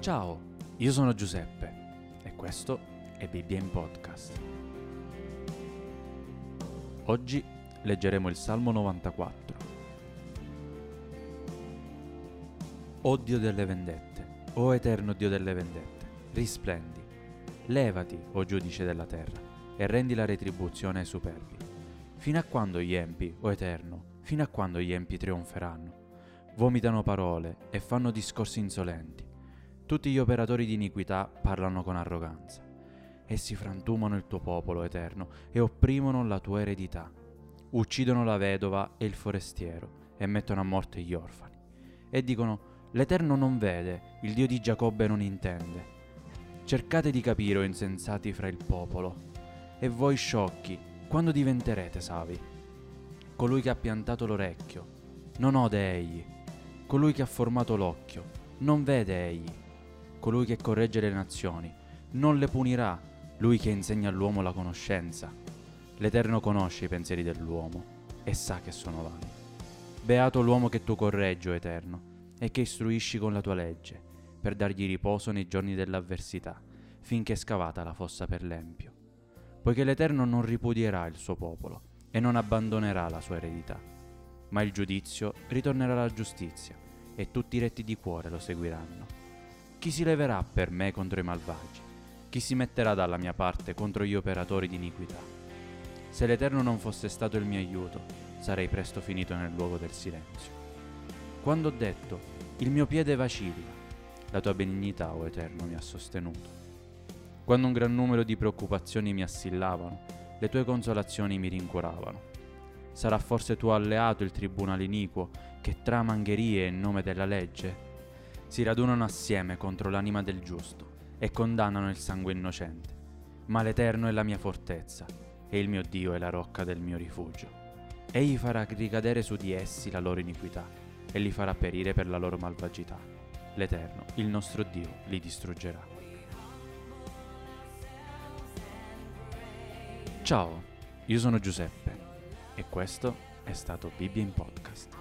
Ciao, io sono Giuseppe e questo è Bibbia in Podcast. Oggi leggeremo il Salmo 94. O Dio delle vendette, o eterno Dio delle vendette, risplendi. Levati, o giudice della terra, e rendi la retribuzione ai superbi. Fino a quando gli empi, o eterno, fino a quando gli empi trionferanno? Vomitano parole e fanno discorsi insolenti. Tutti gli operatori di iniquità parlano con arroganza. Essi frantumano il tuo popolo eterno e opprimono la tua eredità. Uccidono la vedova e il forestiero e mettono a morte gli orfani. E dicono, l'Eterno non vede, il Dio di Giacobbe non intende. Cercate di capire, o insensati fra il popolo. E voi sciocchi, quando diventerete savi? Colui che ha piantato l'orecchio, non ode egli. Colui che ha formato l'occhio, non vede egli. Colui che corregge le nazioni, non le punirà, lui che insegna all'uomo la conoscenza. L'Eterno conosce i pensieri dell'uomo e sa che sono vani. Beato l'uomo che tu correggi, o Eterno, e che istruisci con la tua legge, per dargli riposo nei giorni dell'avversità, finché è scavata la fossa per l'empio. Poiché l'Eterno non ripudierà il suo popolo e non abbandonerà la sua eredità, ma il giudizio ritornerà alla giustizia e tutti i retti di cuore lo seguiranno. Chi si leverà per me contro i malvagi? Chi si metterà dalla mia parte contro gli operatori di iniquità? Se l'Eterno non fosse stato il mio aiuto, sarei presto finito nel luogo del silenzio. Quando ho detto, il mio piede vacilla, la tua benignità, o Eterno, mi ha sostenuto. Quando un gran numero di preoccupazioni mi assillavano, le tue consolazioni mi rincuoravano. Sarà forse tuo alleato il tribunale iniquo che trama angherie in nome della legge? Si radunano assieme contro l'anima del giusto e condannano il sangue innocente. Ma l'Eterno è la mia fortezza e il mio Dio è la rocca del mio rifugio. Egli farà ricadere su di essi la loro iniquità e li farà perire per la loro malvagità. L'Eterno, il nostro Dio, li distruggerà. Ciao, io sono Giuseppe e questo è stato Bibbia in Podcast.